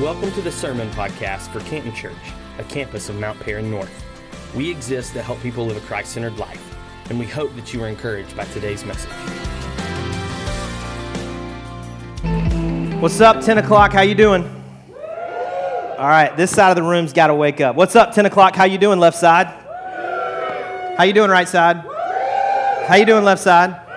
Welcome to the Sermon Podcast for Canton Church, a campus of Mount Paran North. We exist to help people live a Christ centered life, and we hope that you are encouraged by today's message. What's up, 10 o'clock? How you doing? All right, this side of the room's got to wake up. What's up, 10 o'clock? How you doing, left side? How you doing, right side? How you doing, left side?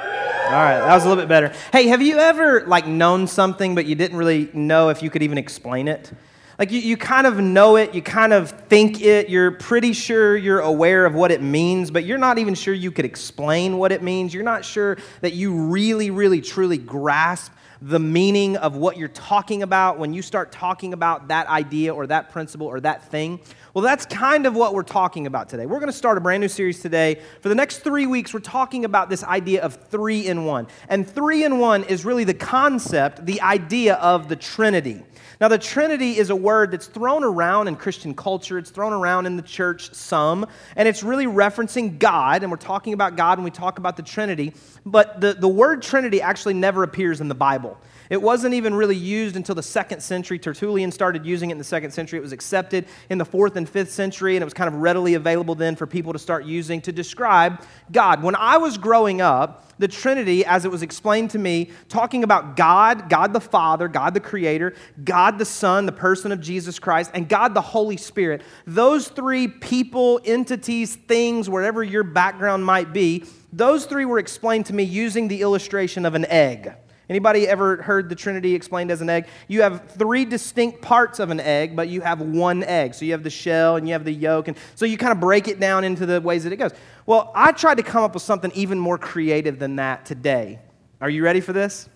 All right, that was a little bit better. Hey, have you ever like known something but you didn't really know if you could even explain it? Like you, you kind of know it, you kind of think it, you're pretty sure you're aware of what it means, but you're not even sure you could explain what it means. You're not sure that you really, really, truly grasp the meaning of what you're talking about when you start talking about that idea or that principle or that thing. Well, that's kind of what we're talking about today. We're going to start a brand new series today. For the next three weeks, we're talking about this idea of three in one. And three in one is really the concept, the idea of the Trinity. Now, the Trinity is a word that's thrown around in Christian culture. It's thrown around in the church some, and it's really referencing God, and we're talking about God when we talk about the Trinity. But the, the word Trinity actually never appears in the Bible. It wasn't even really used until the second century. Tertullian started using it in the second century. It was accepted in the fourth and fifth century, and it was kind of readily available then for people to start using to describe God. When I was growing up, the Trinity, as it was explained to me, talking about God, God the Father, God the Creator, God the Son, the person of Jesus Christ, and God the Holy Spirit. Those three people, entities, things, whatever your background might be, those three were explained to me using the illustration of an egg. Anybody ever heard the Trinity explained as an egg? You have three distinct parts of an egg, but you have one egg. So you have the shell and you have the yolk. And so you kind of break it down into the ways that it goes. Well, I tried to come up with something even more creative than that today. Are you ready for this?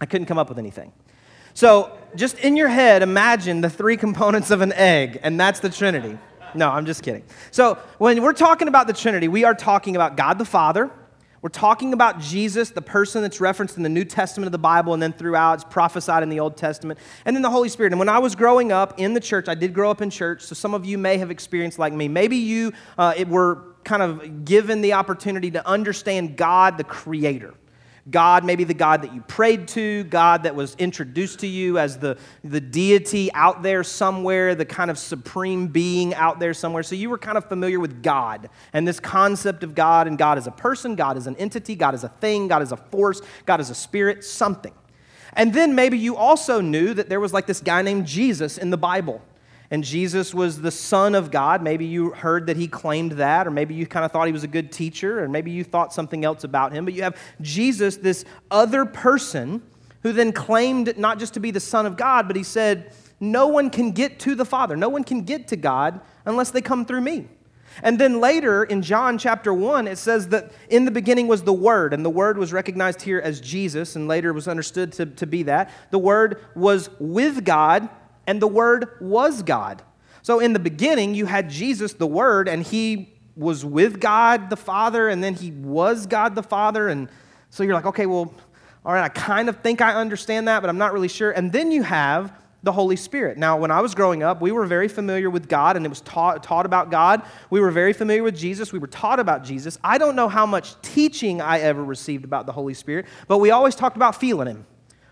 I couldn't come up with anything. So just in your head, imagine the three components of an egg, and that's the Trinity. No, I'm just kidding. So when we're talking about the Trinity, we are talking about God the Father we're talking about Jesus, the person that's referenced in the New Testament of the Bible and then throughout, it's prophesied in the Old Testament, and then the Holy Spirit. And when I was growing up in the church, I did grow up in church, so some of you may have experienced like me. Maybe you uh, were kind of given the opportunity to understand God, the Creator. God, maybe the God that you prayed to, God that was introduced to you as the, the deity out there somewhere, the kind of supreme being out there somewhere. So you were kind of familiar with God and this concept of God, and God is a person, God is an entity, God is a thing, God is a force, God is a spirit, something. And then maybe you also knew that there was like this guy named Jesus in the Bible and Jesus was the Son of God. Maybe you heard that he claimed that, or maybe you kind of thought he was a good teacher, or maybe you thought something else about him. But you have Jesus, this other person, who then claimed not just to be the Son of God, but he said, No one can get to the Father, no one can get to God unless they come through me. And then later in John chapter 1, it says that in the beginning was the Word, and the Word was recognized here as Jesus, and later was understood to, to be that. The Word was with God and the Word was God. So in the beginning, you had Jesus, the Word, and he was with God the Father, and then he was God the Father. And so you're like, okay, well, all right, I kind of think I understand that, but I'm not really sure. And then you have the Holy Spirit. Now, when I was growing up, we were very familiar with God and it was taught, taught about God. We were very familiar with Jesus. We were taught about Jesus. I don't know how much teaching I ever received about the Holy Spirit, but we always talked about feeling Him.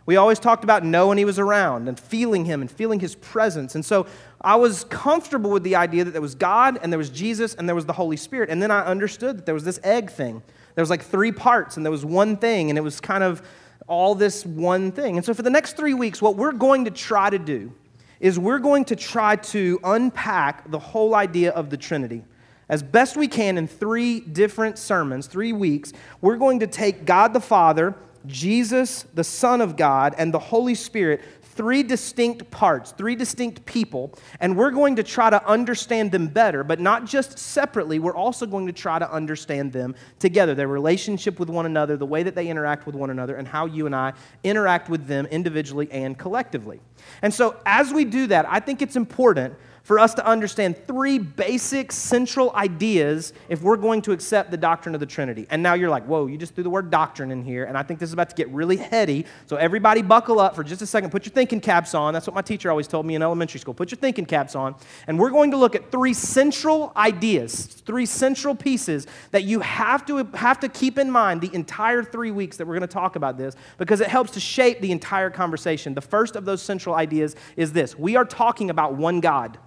We always talked about knowing he was around and feeling him and feeling his presence. And so I was comfortable with the idea that there was God and there was Jesus and there was the Holy Spirit. And then I understood that there was this egg thing. There was like three parts and there was one thing and it was kind of all this one thing. And so for the next three weeks, what we're going to try to do is we're going to try to unpack the whole idea of the Trinity. As best we can in three different sermons, three weeks, we're going to take God the Father Jesus, the Son of God, and the Holy Spirit, three distinct parts, three distinct people, and we're going to try to understand them better, but not just separately. We're also going to try to understand them together, their relationship with one another, the way that they interact with one another, and how you and I interact with them individually and collectively. And so, as we do that, I think it's important for us to understand three basic central ideas if we're going to accept the doctrine of the Trinity. And now you're like, whoa, you just threw the word doctrine in here, and I think this is about to get really heady. So everybody buckle up for just a second. Put your thinking caps on. That's what my teacher always told me in elementary school. Put your thinking caps on. And we're going to look at three central ideas, three central pieces that you have to, have to keep in mind the entire three weeks that we're going to talk about this because it helps to shape the entire conversation. The first of those central ideas is this we are talking about one God.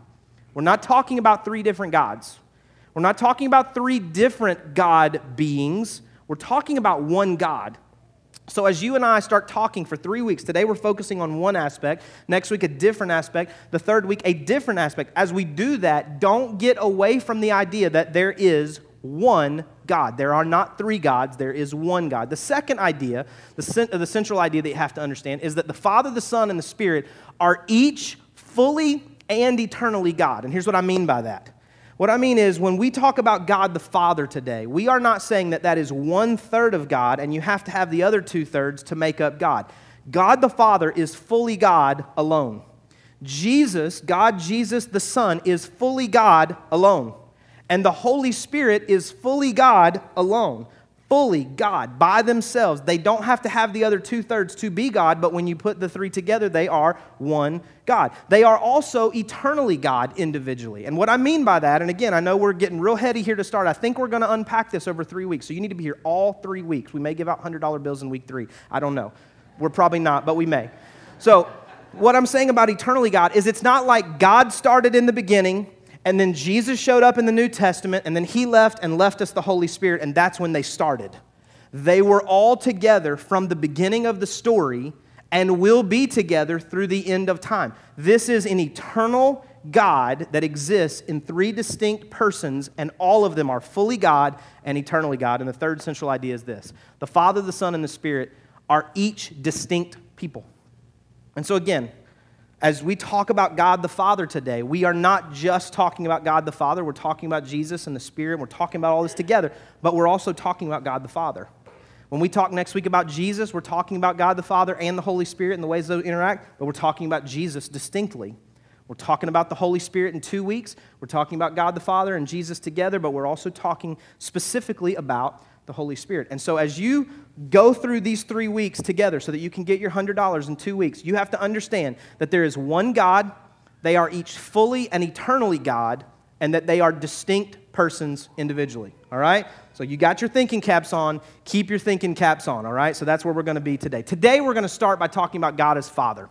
We're not talking about three different gods. We're not talking about three different God beings. We're talking about one God. So, as you and I start talking for three weeks, today we're focusing on one aspect, next week a different aspect, the third week a different aspect. As we do that, don't get away from the idea that there is one God. There are not three gods, there is one God. The second idea, the, the central idea that you have to understand, is that the Father, the Son, and the Spirit are each fully and eternally God. And here's what I mean by that. What I mean is, when we talk about God the Father today, we are not saying that that is one third of God and you have to have the other two thirds to make up God. God the Father is fully God alone. Jesus, God Jesus the Son, is fully God alone. And the Holy Spirit is fully God alone fully God by themselves. They don't have to have the other two thirds to be God, but when you put the three together, they are one God. They are also eternally God individually. And what I mean by that, and again, I know we're getting real heady here to start. I think we're going to unpack this over three weeks. So you need to be here all three weeks. We may give out $100 bills in week three. I don't know. We're probably not, but we may. So, what I'm saying about eternally God is it's not like God started in the beginning and then Jesus showed up in the New Testament, and then he left and left us the Holy Spirit, and that's when they started. They were all together from the beginning of the story and will be together through the end of time. This is an eternal God that exists in three distinct persons, and all of them are fully God and eternally God. And the third central idea is this the Father, the Son, and the Spirit are each distinct people. And so, again, as we talk about God the Father today, we are not just talking about God the Father, we're talking about Jesus and the Spirit, and we're talking about all this together, but we're also talking about God the Father. When we talk next week about Jesus, we're talking about God the Father and the Holy Spirit and the ways they interact, but we're talking about Jesus distinctly. We're talking about the Holy Spirit in two weeks. We're talking about God the Father and Jesus together, but we're also talking specifically about the Holy Spirit. And so, as you go through these three weeks together so that you can get your $100 in two weeks, you have to understand that there is one God, they are each fully and eternally God, and that they are distinct persons individually. All right? So, you got your thinking caps on, keep your thinking caps on. All right? So, that's where we're going to be today. Today, we're going to start by talking about God as Father.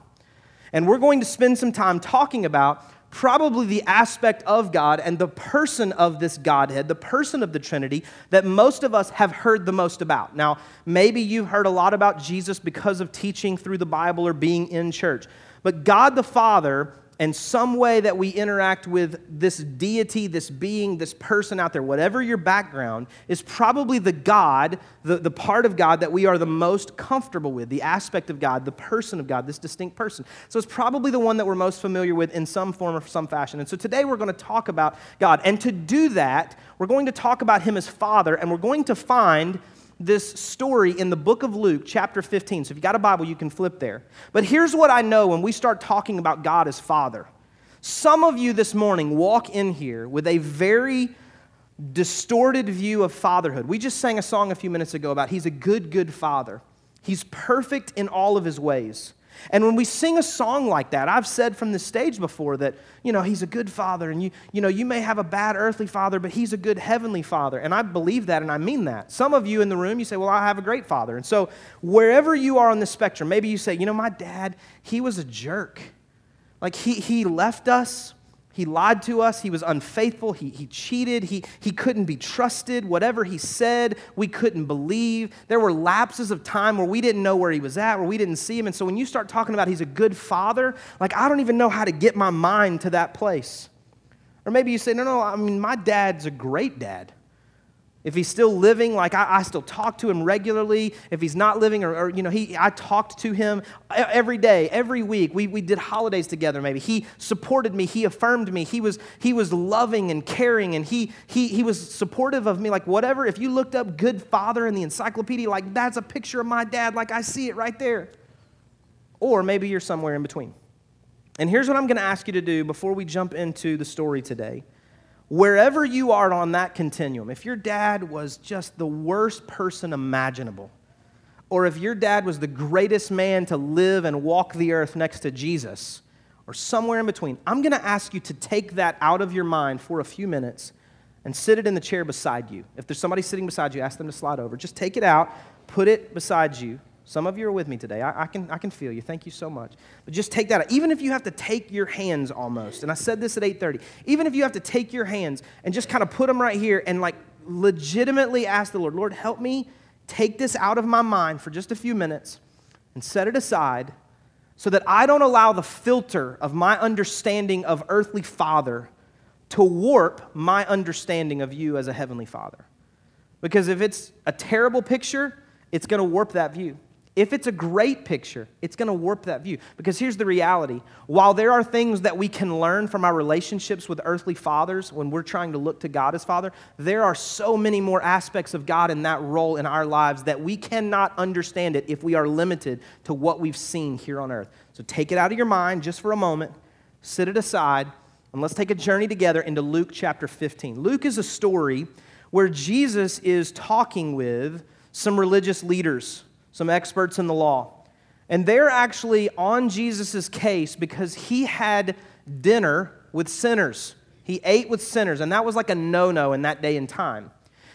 And we're going to spend some time talking about probably the aspect of God and the person of this Godhead, the person of the Trinity, that most of us have heard the most about. Now, maybe you've heard a lot about Jesus because of teaching through the Bible or being in church. But God the Father and some way that we interact with this deity, this being, this person out there, whatever your background, is probably the God, the, the part of God that we are the most comfortable with, the aspect of God, the person of God, this distinct person. So it's probably the one that we're most familiar with in some form or some fashion. And so today we're going to talk about God. And to do that, we're going to talk about Him as Father, and we're going to find this story in the book of Luke, chapter 15. So if you got a Bible, you can flip there. But here's what I know when we start talking about God as Father. Some of you this morning walk in here with a very distorted view of fatherhood. We just sang a song a few minutes ago about He's a good, good Father. He's perfect in all of His ways. And when we sing a song like that, I've said from the stage before that, you know, he's a good father and you, you know, you may have a bad earthly father, but he's a good heavenly father. And I believe that and I mean that. Some of you in the room, you say, well, I have a great father. And so wherever you are on the spectrum, maybe you say, you know, my dad, he was a jerk. Like he, he left us he lied to us. He was unfaithful. He, he cheated. He, he couldn't be trusted. Whatever he said, we couldn't believe. There were lapses of time where we didn't know where he was at, where we didn't see him. And so when you start talking about he's a good father, like I don't even know how to get my mind to that place. Or maybe you say, no, no, I mean, my dad's a great dad. If he's still living, like I, I, still talk to him regularly. If he's not living, or, or, you know, he, I talked to him every day, every week. We, we did holidays together. Maybe he supported me. He affirmed me. He was he was loving and caring, and he he he was supportive of me. Like whatever. If you looked up "good father" in the encyclopedia, like that's a picture of my dad. Like I see it right there. Or maybe you're somewhere in between. And here's what I'm going to ask you to do before we jump into the story today. Wherever you are on that continuum, if your dad was just the worst person imaginable, or if your dad was the greatest man to live and walk the earth next to Jesus, or somewhere in between, I'm going to ask you to take that out of your mind for a few minutes and sit it in the chair beside you. If there's somebody sitting beside you, ask them to slide over. Just take it out, put it beside you. Some of you are with me today. I, I, can, I can feel you. Thank you so much. But just take that out. Even if you have to take your hands almost, and I said this at 8:30, even if you have to take your hands and just kind of put them right here and like legitimately ask the Lord, Lord, help me take this out of my mind for just a few minutes and set it aside so that I don't allow the filter of my understanding of earthly father to warp my understanding of you as a heavenly father. Because if it's a terrible picture, it's going to warp that view. If it's a great picture, it's going to warp that view. Because here's the reality while there are things that we can learn from our relationships with earthly fathers when we're trying to look to God as Father, there are so many more aspects of God in that role in our lives that we cannot understand it if we are limited to what we've seen here on earth. So take it out of your mind just for a moment, sit it aside, and let's take a journey together into Luke chapter 15. Luke is a story where Jesus is talking with some religious leaders some experts in the law. And they're actually on Jesus' case because he had dinner with sinners. He ate with sinners, and that was like a no no in that day and time.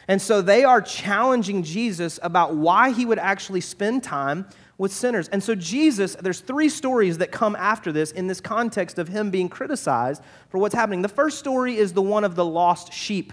And so they are challenging Jesus about why he would actually spend time with sinners. And so Jesus, there's three stories that come after this in this context of him being criticized for what's happening. The first story is the one of the lost sheep.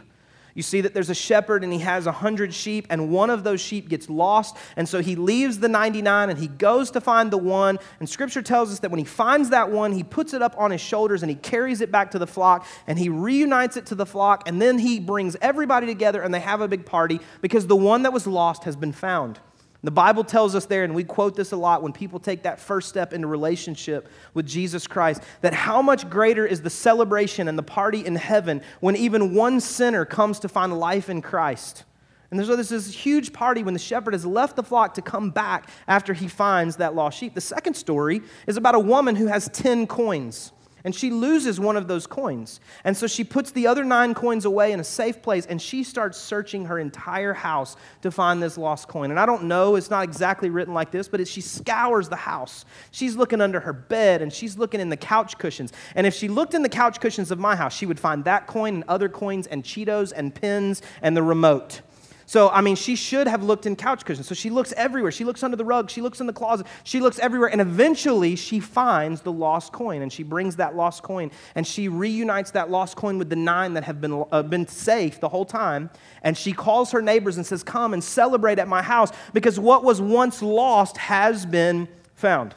You see that there's a shepherd and he has a hundred sheep, and one of those sheep gets lost. And so he leaves the 99 and he goes to find the one. And scripture tells us that when he finds that one, he puts it up on his shoulders and he carries it back to the flock and he reunites it to the flock. And then he brings everybody together and they have a big party because the one that was lost has been found. The Bible tells us there, and we quote this a lot when people take that first step into relationship with Jesus Christ, that how much greater is the celebration and the party in heaven when even one sinner comes to find life in Christ. And there's this huge party when the shepherd has left the flock to come back after he finds that lost sheep. The second story is about a woman who has 10 coins and she loses one of those coins. And so she puts the other nine coins away in a safe place and she starts searching her entire house to find this lost coin. And I don't know, it's not exactly written like this, but she scours the house. She's looking under her bed and she's looking in the couch cushions. And if she looked in the couch cushions of my house, she would find that coin and other coins and Cheetos and pins and the remote. So, I mean, she should have looked in couch cushions. So she looks everywhere. She looks under the rug. She looks in the closet. She looks everywhere. And eventually she finds the lost coin and she brings that lost coin and she reunites that lost coin with the nine that have been, uh, been safe the whole time. And she calls her neighbors and says, Come and celebrate at my house because what was once lost has been found.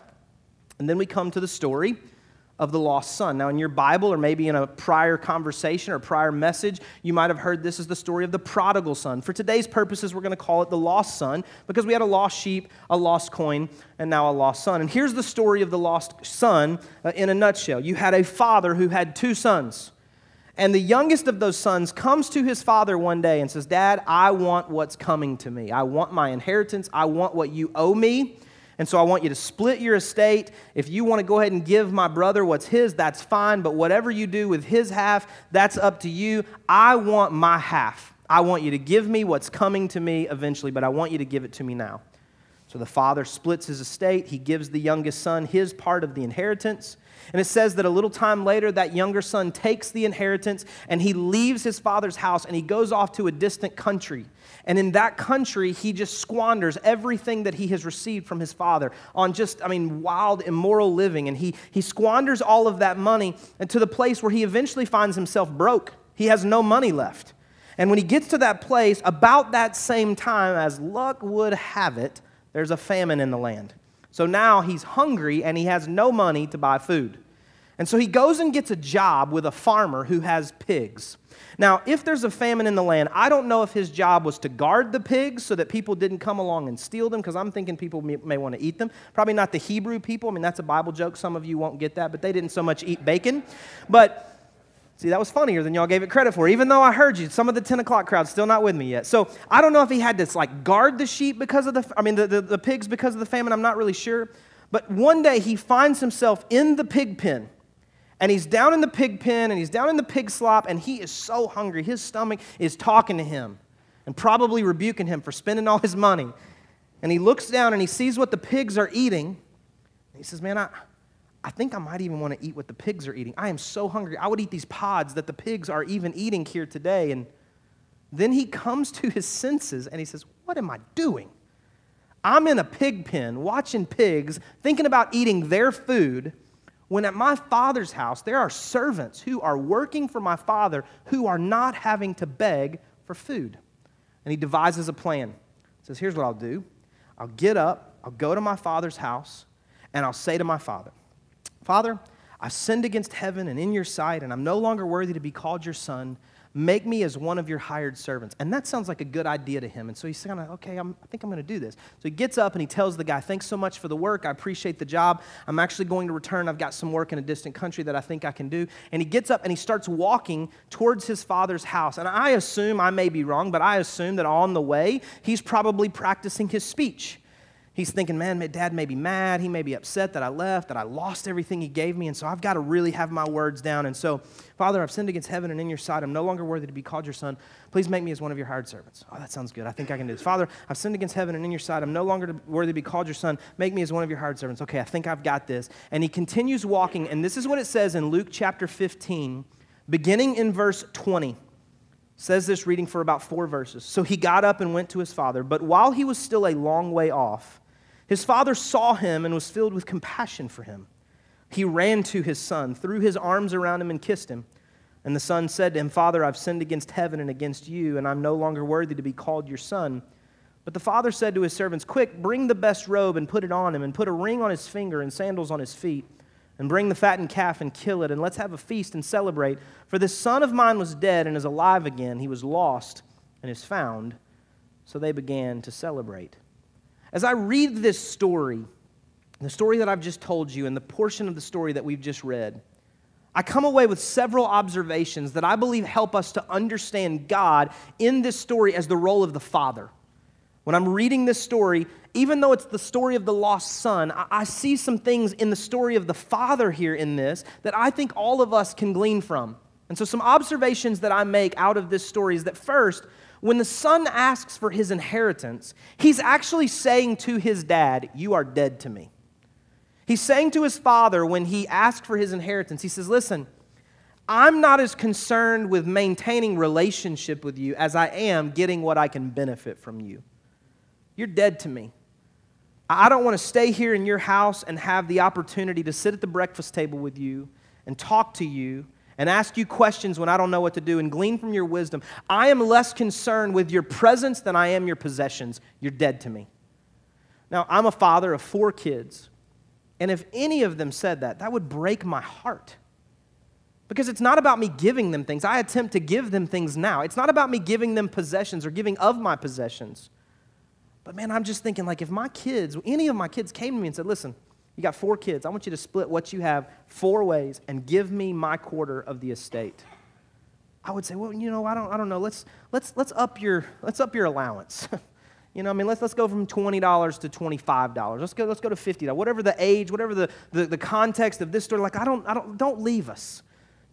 And then we come to the story of the lost son. Now, in your Bible, or maybe in a prior conversation or prior message, you might have heard this is the story of the prodigal son. For today's purposes, we're going to call it the lost son because we had a lost sheep, a lost coin, and now a lost son. And here's the story of the lost son uh, in a nutshell. You had a father who had two sons. And the youngest of those sons comes to his father one day and says, Dad, I want what's coming to me. I want my inheritance. I want what you owe me. And so I want you to split your estate. If you want to go ahead and give my brother what's his, that's fine. But whatever you do with his half, that's up to you. I want my half. I want you to give me what's coming to me eventually, but I want you to give it to me now. So the father splits his estate. He gives the youngest son his part of the inheritance. And it says that a little time later, that younger son takes the inheritance and he leaves his father's house and he goes off to a distant country. And in that country, he just squanders everything that he has received from his father on just, I mean, wild, immoral living. And he, he squanders all of that money and to the place where he eventually finds himself broke. He has no money left. And when he gets to that place, about that same time, as luck would have it, there's a famine in the land. So now he's hungry and he has no money to buy food. And so he goes and gets a job with a farmer who has pigs. Now, if there's a famine in the land, I don't know if his job was to guard the pigs so that people didn't come along and steal them, because I'm thinking people may, may, want to eat them. Probably not the Hebrew people. I mean, that's a Bible joke. Some of you won't get that, but they didn't so much eat bacon. But See, that was funnier than y'all gave it credit for. Even though I heard you, some of the 10 o'clock crowd still not with me yet. So I don't know if he had to like guard the sheep because of the, I mean, the, the, the pigs because of the famine. I'm not really sure. But one day he finds himself in the pig pen And he's down in the pig pen and he's down in the pig slop and he is so hungry. His stomach is talking to him and probably rebuking him for spending all his money. And he looks down and he sees what the pigs are eating. He says, Man, I, I think I might even want to eat what the pigs are eating. I am so hungry. I would eat these pods that the pigs are even eating here today. And then he comes to his senses and he says, What am I doing? I'm in a pig pen watching pigs, thinking about eating their food, when at my father's house there are servants who are working for my father who are not having to beg for food. And he devises a plan. He says, Here's what I'll do I'll get up, I'll go to my father's house, and I'll say to my father, Father, I've sinned against heaven and in your sight, and I'm no longer worthy to be called your son. Make me as one of your hired servants. And that sounds like a good idea to him. And so he's kind of, okay, I'm, i think I'm going to do this. So he gets up and he tells the guy, Thanks so much for the work. I appreciate the job. I'm actually going to return. I've got some work in a distant country that I think I can do. And he gets up and he starts walking towards his father's house. And I assume, I may be wrong, but I assume that on the way, he's probably practicing his speech. He's thinking, man, dad may be mad. He may be upset that I left, that I lost everything he gave me. And so I've got to really have my words down. And so, Father, I've sinned against heaven and in your sight. I'm no longer worthy to be called your son. Please make me as one of your hired servants. Oh, that sounds good. I think I can do this. Father, I've sinned against heaven and in your sight. I'm no longer worthy to be called your son. Make me as one of your hired servants. Okay, I think I've got this. And he continues walking. And this is what it says in Luke chapter 15, beginning in verse 20 says this reading for about four verses. So he got up and went to his father, but while he was still a long way off, his father saw him and was filled with compassion for him. He ran to his son, threw his arms around him, and kissed him. And the son said to him, Father, I've sinned against heaven and against you, and I'm no longer worthy to be called your son. But the father said to his servants, Quick, bring the best robe and put it on him, and put a ring on his finger and sandals on his feet. And bring the fattened calf and kill it, and let's have a feast and celebrate. For this son of mine was dead and is alive again. He was lost and is found. So they began to celebrate. As I read this story, the story that I've just told you, and the portion of the story that we've just read, I come away with several observations that I believe help us to understand God in this story as the role of the Father. When I'm reading this story, even though it's the story of the lost son, I, see some things in the story of the Father here in this that I think all of us can glean from. And so, some observations that I make out of this story is that first, when the son asks for his inheritance, he's actually saying to his dad, You are dead to me. He's saying to his father when he asks for his inheritance, he says, Listen, I'm not as concerned with maintaining relationship with you as I am getting what I can benefit from you. You're dead to me. I don't want to stay here in your house and have the opportunity to sit at the breakfast table with you and talk to you and ask you questions when I don't know what to do and glean from your wisdom. I am less concerned with your presence than I am your possessions. You're dead to me. Now, I'm a father of four kids, and if any of them said that, that would break my heart. Because it's not about me giving them things. I attempt to give them things now. It's not about me giving them possessions or giving of my possessions. But man, I'm just thinking like if my kids, any of my kids came to me and said, listen, you got four kids. I want you to split what you have four ways and give me my quarter of the estate. I would say, well, you know, I don't, I don't know. Let's, let's, let's, up your, let's up your allowance. you know, I mean, let's, let's go from $20 to $25. Let's go, let's go to $50. Whatever the age, whatever the, the, the context of this story, like, I don't, I don't, don't leave us.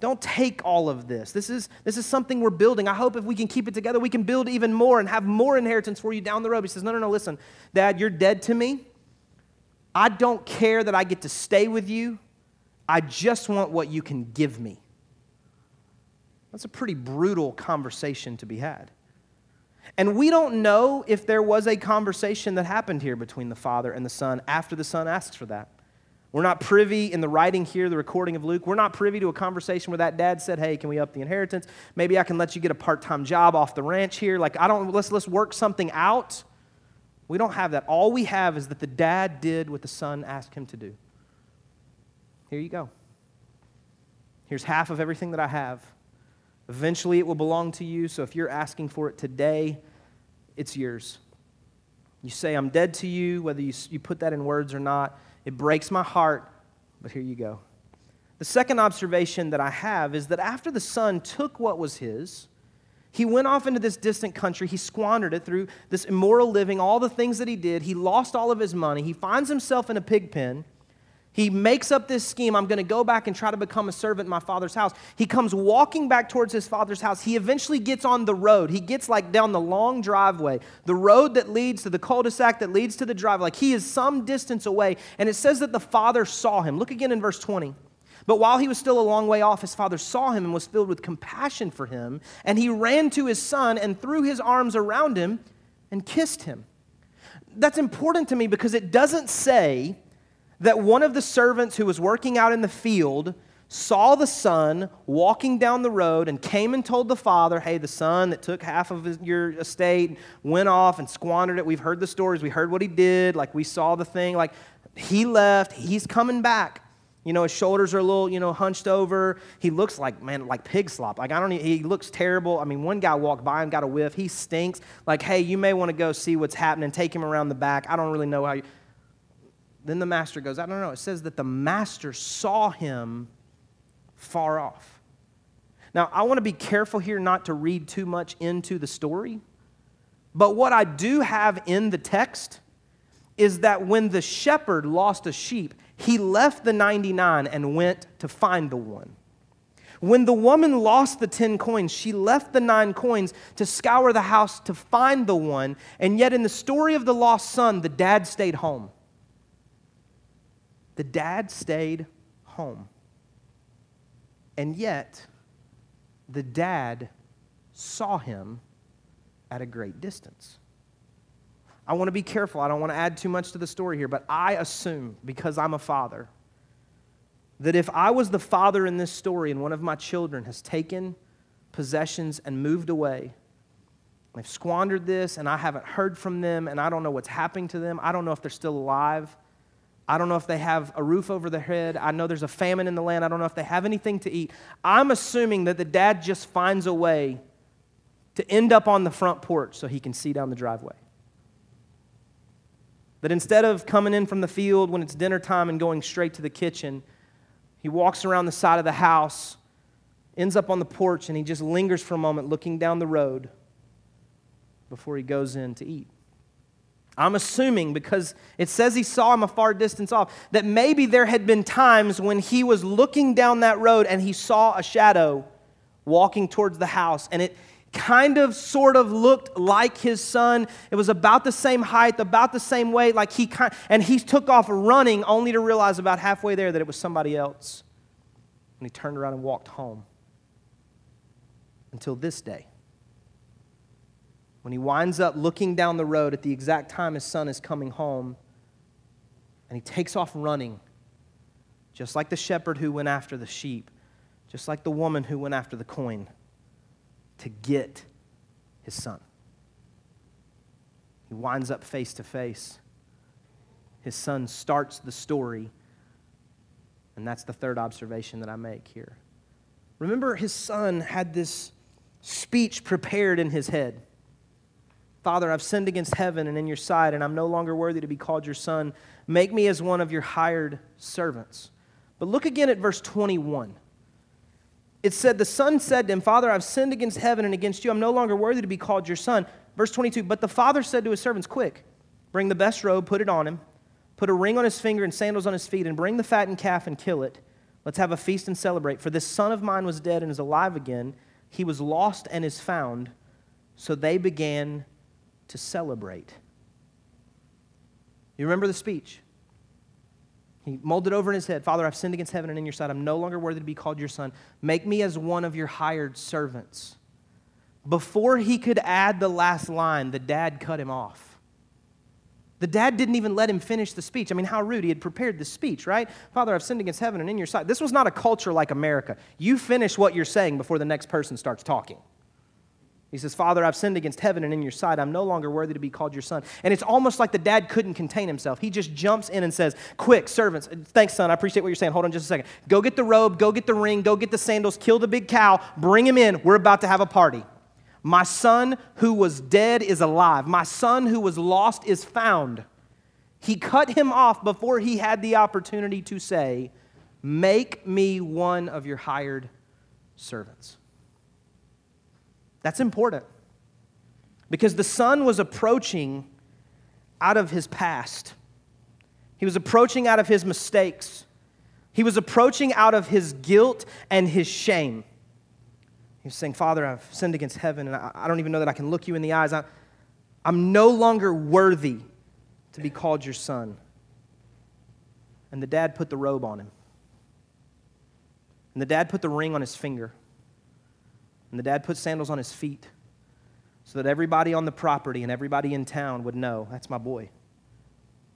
Don't take all of this. This is, this is something we're building. I hope if we can keep it together, we can build even more and have more inheritance for you down the road. He says, No, no, no, listen, Dad, you're dead to me. I don't care that I get to stay with you. I just want what you can give me. That's a pretty brutal conversation to be had. And we don't know if there was a conversation that happened here between the father and the son after the son asks for that. We're not privy in the writing here, the recording of Luke. We're not privy to a conversation where that dad said, Hey, can we up the inheritance? Maybe I can let you get a part time job off the ranch here. Like, I don't, let's, let's work something out. We don't have that. All we have is that the dad did what the son asked him to do. Here you go. Here's half of everything that I have. Eventually, it will belong to you. So if you're asking for it today, it's yours. You say, I'm dead to you, whether you, you put that in words or not. It breaks my heart, but here you go. The second observation that I have is that after the son took what was his, he went off into this distant country. He squandered it through this immoral living, all the things that he did. He lost all of his money. He finds himself in a pig pen. He makes up this scheme. I'm going to go back and try to become a servant in my father's house. He comes walking back towards his father's house. He eventually gets on the road. He gets like down the long driveway, the road that leads to the cul de sac that leads to the driveway. Like he is some distance away. And it says that the father saw him. Look again in verse 20. But while he was still a long way off, his father saw him and was filled with compassion for him. And he ran to his son and threw his arms around him and kissed him. That's important to me because it doesn't say that one of the servants who was working out in the field saw the son walking down the road and came and told the father, Hey, the son that took half of your estate went off and squandered it. We've heard the stories, we heard what he did, like we saw the thing, like he left, he's coming back. You know, his shoulders are a little, you know, hunched over. He looks like, man, like pig slop. Like, I don't, he looks terrible. I mean, one guy walked by him, got a whiff. He stinks. Like, hey, you may want to go see what's happening. Take him around the back. I don't really know how you. Then the master goes, I don't know. It says that the master saw him far off. Now, I want to be careful here not to read too much into the story, but what I do have in the text is that when the shepherd lost a sheep, he left the 99 and went to find the one. When the woman lost the 10 coins, she left the nine coins to scour the house to find the one. And yet, in the story of the lost son, the dad stayed home the dad stayed home. And yet, the dad saw him at a great distance. I want to be careful. I don't want to add too much to the story here, but I assume, because I'm a father, that if I was the father in this story and one of my children has taken possessions and moved away, they've squandered this and I haven't heard from them and I don't know what's happening to them, I don't know if they're still alive. I don't know if they have a roof over their head. I know there's a famine in the land. I don't know if they have anything to eat. I'm assuming that the dad just finds a way to end up on the front porch so he can see down the driveway. That instead of coming in from the field when it's dinner time and going straight to the kitchen, he walks around the side of the house, ends up on the porch, and he just lingers for a moment looking down the road before he goes in to eat. I'm assuming because it says he saw him a far distance off, that maybe there had been times when he was looking down that road and he saw a shadow walking towards the house. And it kind of sort of looked like his son. It was about the same height, about the same weight, like he kind and he took off running only to realize about halfway there that it was somebody else. And he turned around and walked home. Until this day when he winds up looking down the road at the exact time his son is coming home, and he takes off running, just like the shepherd who went after the sheep, just like the woman who went after the coin, to get his son. He winds up face to face. His son starts the story, and that's the third observation that I make here. Remember, his son had this speech prepared in his head. Father, I've sinned against heaven and in your sight, and I'm no longer worthy to be called your son. Make me as one of your hired servants. But look again at verse 21. It said, The son said to him, Father, I've sinned against heaven and against you. I'm no longer worthy to be called your son. Verse 22, But the father said to his servants, Quick, bring the best robe, put it on him, put a ring on his finger and sandals on his feet, and bring the fattened calf and kill it. Let's have a feast and celebrate. For this son of mine was dead and is alive again. He was lost and is found. So they began to celebrate. You remember the speech? He molded over in his head Father, I've sinned against heaven and in your sight. I'm no longer worthy to be called your son. Make me as one of your hired servants. Before he could add the last line, the dad cut him off. The dad didn't even let him finish the speech. I mean, how rude. He had prepared the speech, right? Father, I've sinned against heaven and in your sight. This was not a culture like America. You finish what you're saying before the next person starts talking. He says, Father, I've sinned against heaven and in your sight. I'm no longer worthy to be called your son. And it's almost like the dad couldn't contain himself. He just jumps in and says, Quick, servants, thanks, son. I appreciate what you're saying. Hold on just a second. Go get the robe, go get the ring, go get the sandals, kill the big cow, bring him in. We're about to have a party. My son who was dead is alive. My son who was lost is found. He cut him off before he had the opportunity to say, Make me one of your hired servants. That's important. Because the son was approaching out of his past, he was approaching out of his mistakes. He was approaching out of his guilt and his shame. He was saying, Father, I've sinned against heaven, and I, don't even know that I can look you in the eyes. I'm no longer worthy to be called your son. And the dad put the robe on him. And the dad put the ring on his finger. And the dad put sandals on his feet so that everybody on the property and everybody in town would know that's my boy.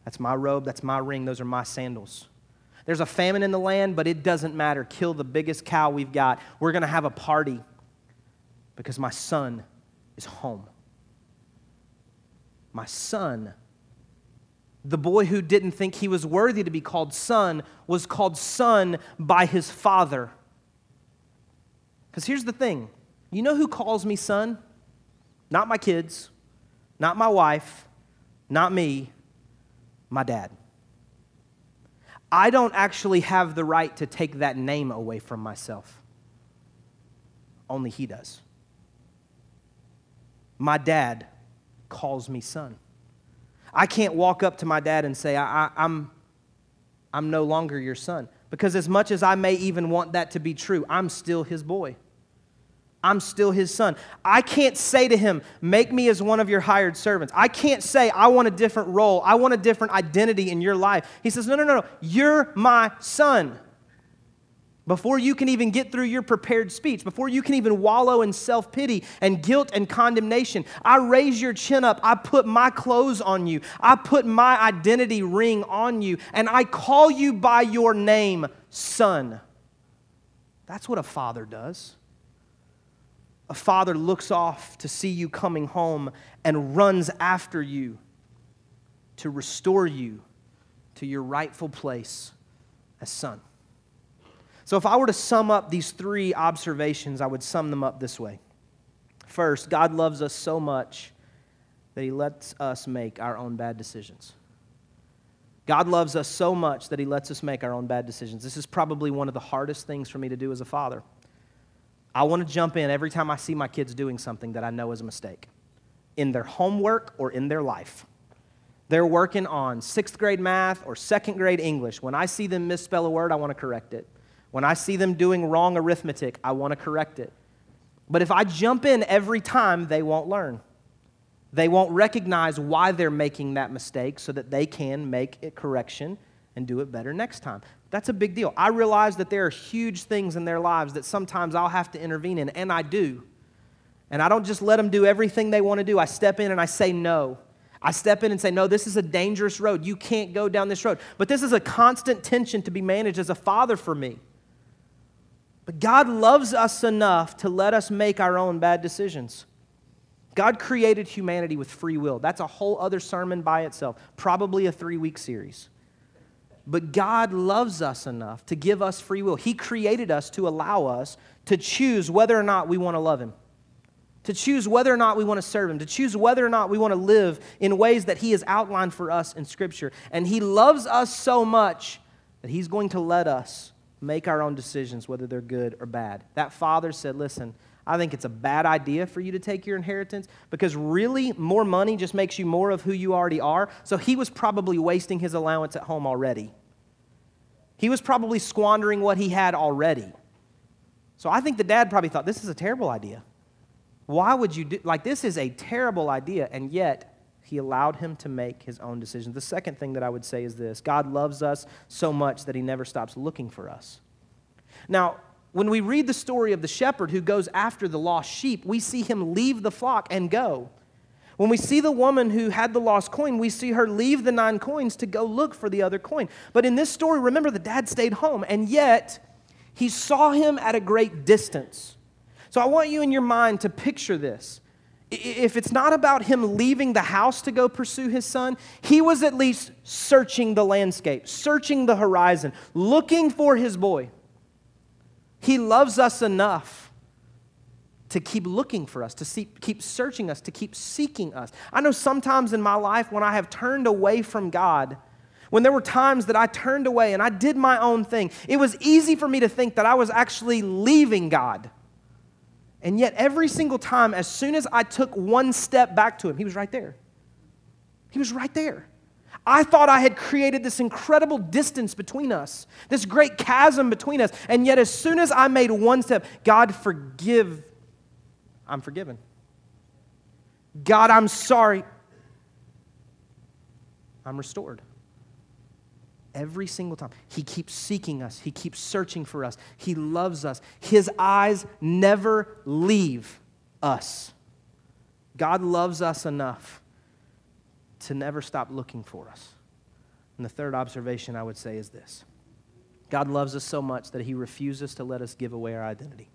That's my robe, that's my ring, those are my sandals. There's a famine in the land, but it doesn't matter. Kill the biggest cow we've got. We're going to have a party because my son is home. My son, the boy who didn't think he was worthy to be called son, was called son by his father. Because here's the thing you know who calls me son? Not my kids, not my wife, not me, my dad. I don't actually have the right to take that name away from myself. Only he does. My dad calls me son. I can't walk up to my dad and say, I, am I'm, I'm no longer your son. Because as much as I may even want that to be true, I'm still his boy. I'm still his son. I can't say to him, Make me as one of your hired servants. I can't say, I want a different role. I want a different identity in your life. He says, No, no, no, no. You're my son. Before you can even get through your prepared speech, before you can even wallow in self pity and guilt and condemnation, I raise your chin up. I put my clothes on you. I put my identity ring on you. And I call you by your name, son. That's what a father does. A father looks off to see you coming home and runs after you to restore you to your rightful place as son. So, if I were to sum up these three observations, I would sum them up this way. First, God loves us so much that He lets us make our own bad decisions. God loves us so much that He lets us make our own bad decisions. This is probably one of the hardest things for me to do as a father. I want to jump in every time I see my kids doing something that I know is a mistake in their homework or in their life. They're working on sixth grade math or second grade English. When I see them misspell a word, I want to correct it. When I see them doing wrong arithmetic, I want to correct it. But if I jump in every time, they won't learn. They won't recognize why they're making that mistake so that they can make a correction and do it better next time. That's a big deal. I realize that there are huge things in their lives that sometimes I'll have to intervene in, and I do. And I don't just let them do everything they want to do. I step in and I say no. I step in and say, No, this is a dangerous road. You can't go down this road. But this is a constant tension to be managed as a father for me. But God loves us enough to let us make our own bad decisions. God created humanity with free will. That's a whole other sermon by itself, probably a three week series. But God loves us enough to give us free will. He created us to allow us to choose whether or not we want to love Him, to choose whether or not we want to serve Him, to choose whether or not we want to live in ways that He has outlined for us in Scripture. And He loves us so much that He's going to let us make our own decisions, whether they're good or bad. That father said, Listen, I think it's a bad idea for you to take your inheritance because really more money just makes you more of who you already are. So he was probably wasting his allowance at home already. He was probably squandering what he had already. So I think the dad probably thought, this is a terrible idea. Why would you do, like, this is a terrible idea. And yet, he allowed him to make his own decisions. The second thing that I would say is this God loves us so much that he never stops looking for us. Now, when we read the story of the shepherd who goes after the lost sheep, we see him leave the flock and go. When we see the woman who had the lost coin, we see her leave the nine coins to go look for the other coin. But in this story, remember the dad stayed home, and yet he saw him at a great distance. So I want you in your mind to picture this. If it's not about him leaving the house to go pursue his son, he was at least searching the landscape, searching the horizon, looking for his boy. He loves us enough to keep looking for us, to see, keep searching us, to keep seeking us. I know sometimes in my life when I have turned away from God, when there were times that I turned away and I did my own thing, it was easy for me to think that I was actually leaving God. And yet, every single time, as soon as I took one step back to Him, He was right there. He was right there. I thought I had created this incredible distance between us, this great chasm between us. And yet, as soon as I made one step, God, forgive, I'm forgiven. God, I'm sorry. I'm restored. Every single time. He keeps seeking us, He keeps searching for us, He loves us. His eyes never leave us. God loves us enough to never stop looking for us. And the third observation I would say is this God loves us so much that He refuses to let us give away our identity.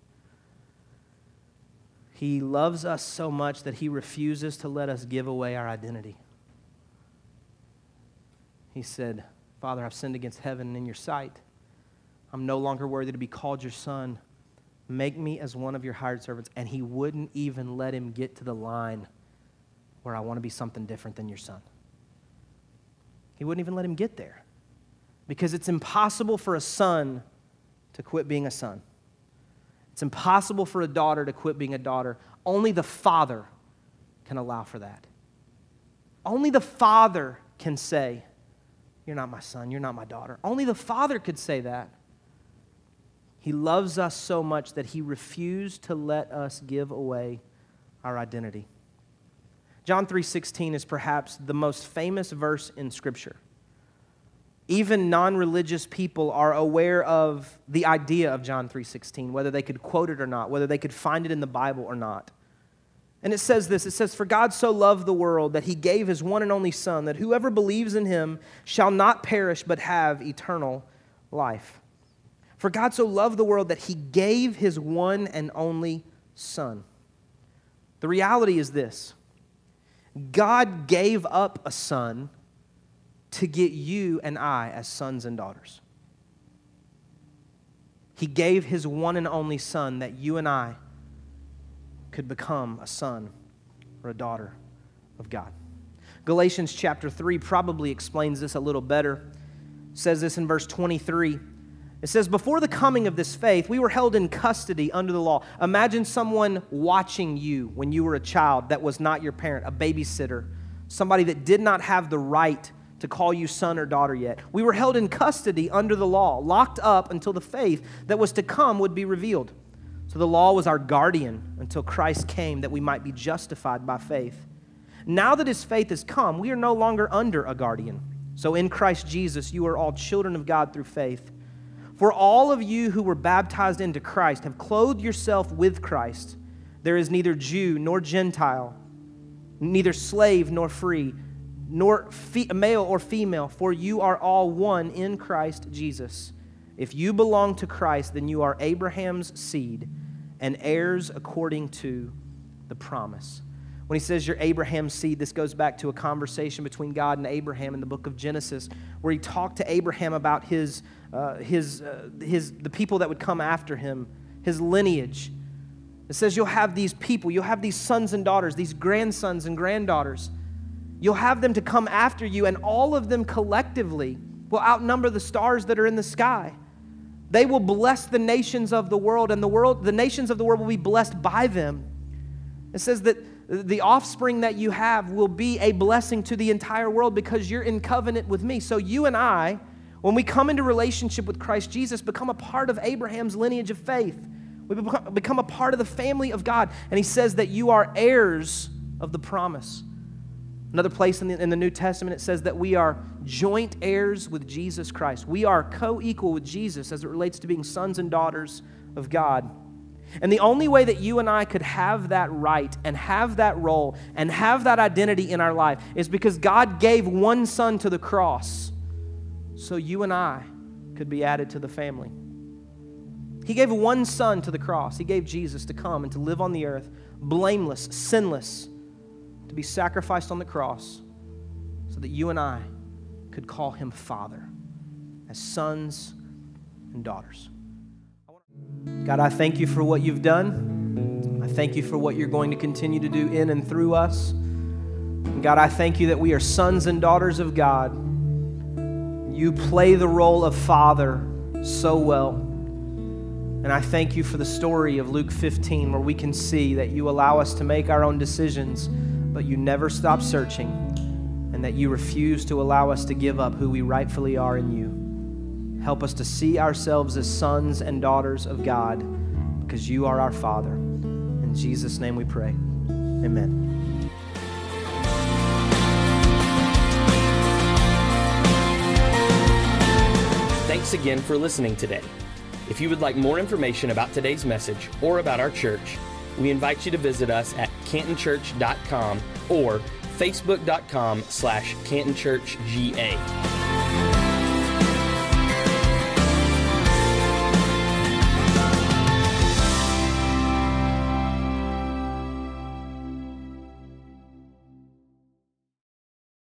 He loves us so much that He refuses to let us give away our identity. He said, Father, I've sinned against heaven and in your sight. I'm no longer worthy to be called your son. Make me as one of your hired servants. And he wouldn't even let him get to the line where I want to be something different than your son. He wouldn't even let him get there because it's impossible for a son to quit being a son. It's impossible for a daughter to quit being a daughter. Only the father can allow for that. Only the father can say, you're not my son. You're not my daughter. Only the Father could say that. He loves us so much that he refused to let us give away our identity. John 3:16 is perhaps the most famous verse in scripture. Even non-religious people are aware of the idea of John 3:16, whether they could quote it or not, whether they could find it in the Bible or not. And it says this it says, For God so loved the world that he gave his one and only Son, that whoever believes in him shall not perish but have eternal life. For God so loved the world that he gave his one and only Son. The reality is this God gave up a son to get you and I as sons and daughters. He gave his one and only Son that you and I could become a son or a daughter of God. Galatians chapter 3 probably explains this a little better. It says this in verse 23. It says, Before the coming of this faith, we were held in custody under the law. Imagine someone watching you when you were a child that was not your parent, a babysitter, somebody that did not have the right to call you son or daughter yet. We were held in custody under the law, locked up until the faith that was to come would be revealed. So the law was our guardian until Christ came that we might be justified by faith. Now that his faith has come, we are no longer under a guardian. So in Christ Jesus, you are all children of God through faith. For all of you who were baptized into Christ have clothed yourself with Christ. There is neither Jew nor Gentile, neither slave nor free, nor fe- male or female, for you are all one in Christ Jesus. If you belong to Christ, then you are Abraham's seed and heirs according to the promise. When he says you're Abraham's seed, this goes back to a conversation between God and Abraham in the book of Genesis, where he talked to Abraham about his, uh, his, uh, his, the people that would come after him, his lineage. It says you'll have these people, you'll have these sons and daughters, these grandsons and granddaughters. You'll have them to come after you, and all of them collectively will outnumber the stars that are in the sky. They will bless the nations of the world, and the world, the nations of the world will be blessed by them. It says that the offspring that you have will be a blessing to the entire world because you're in covenant with me. So you and I, when we come into relationship with Christ Jesus, become a part of Abraham's lineage of faith. We become a part of the family of God. And he says that you are heirs of the promise. Another place in the, in the New Testament, it says that we are joint heirs with Jesus Christ. We are co equal with Jesus as it relates to being sons and daughters of God. And the only way that you and I could have that right and have that role and have that identity in our life is because God gave one son to the cross so you and I could be added to the family. He gave one son to the cross. He gave Jesus to come and to live on the earth, blameless, sinless to be sacrificed on the cross so that you and I could call him Father as sons and daughters. God, I thank you for what you've done. I thank you for what you're going to continue to do in and through us. And God, I thank you that we are sons and daughters of God. You play the role of Father so well. And I thank you for the story of Luke 15, where we can see that you allow us to make our own decisions but you never stop searching. and that you refuse to allow us to give up who we rightfully are in you. Help us to see ourselves as sons and daughters of God because you are our Father. In Jesus' name we pray. Amen. Thanks again for listening today. If you would like more information about today's message or about our church, we invite you to visit us at cantonchurch.com or facebook.com slash cantonchurchga.